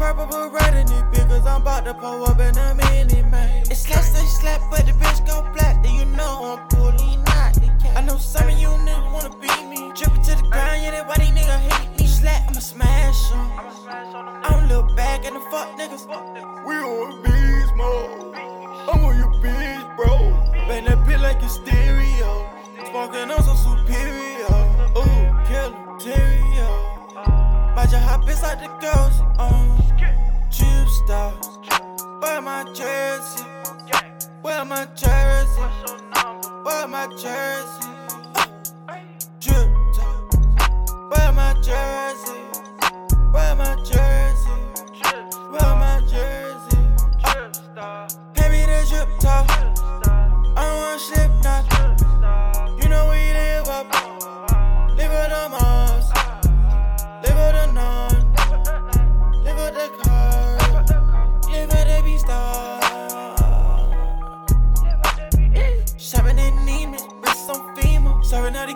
purple beret in it because I'm about to pull up in a minute, man. It's slap, they slap, but the bitch go black. Then you know I'm pulling out the cat. I know some of you niggas wanna beat me. Drippin' to the ground, yeah, that why these niggas hate me. Slap, I'ma smash 'em. I'm a little bag and the fuck niggas. We on beast mode. I'm on your bitch, bro. Bang that bit like a stereo. Smoking on some superior. Just inside the ghost. Um, Tube stars. Where my jersey? Where my jersey? Where my jersey? Where my jersey? Where my jersey? Where my jersey? Me the drip top. I don't want slip now.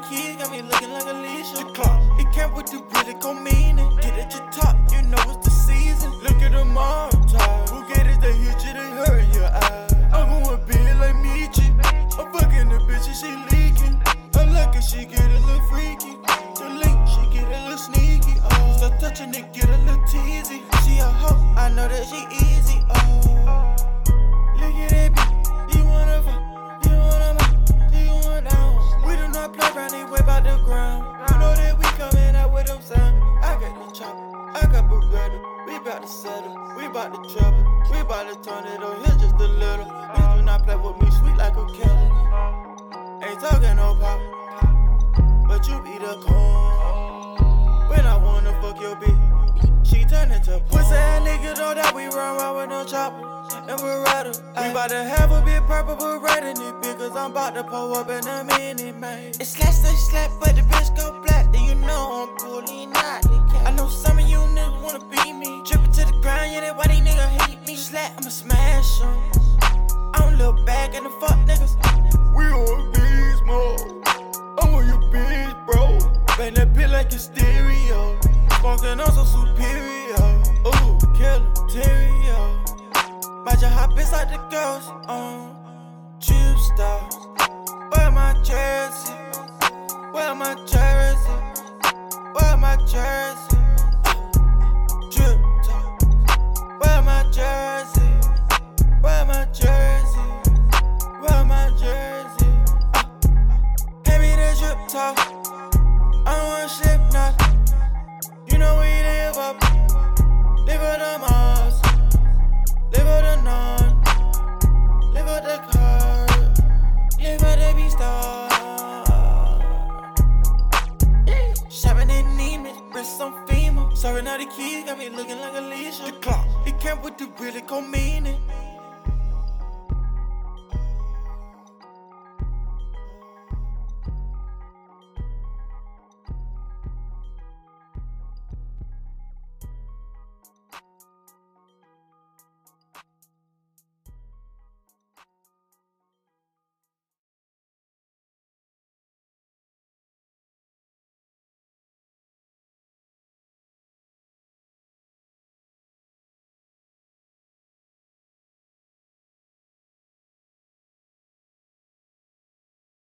All got me looking like Alicia. The clock, it can't with the really go meaning. Get at your top, you know it's the season. Look at the montage. Who get it, they hit you, they hurt your eye. I'm going big like Michi. I'm fucking the bitch and she leaking. I like it, she get a little freaky. The link, she get a little sneaky. Oh, start touching it, get a little teasy. She a hoe, I know that she easy. Oh, look at that bitch. We bout to settle, we bout to trouble. We bout to turn it on, here's just a little. Please do not play with me, sweet like a killer. Ain't talking no pop, but you be the cone. When I wanna fuck your bitch, she turn into pussy ass nigga know that we run around with no chopper. And we're rider. We bout to have a bit purple, red in it because I'm about to pull up in a minute, man. It's slash, they slap, but the bitch go black. Then you know I'm pulling hate I'ma smash 'em. I'm a little bag and the fuck niggas. We on beast mode. I'm on your bitch, bro. Bang that bit like a stereo. Smoking on some superior. Ooh, killer, terrio. Might just hop inside the ghost. Um, tube stars. Where my jersey? Where my jersey? Serving all the kids, got me looking like Alicia. The clock, it can't with the really go meaning.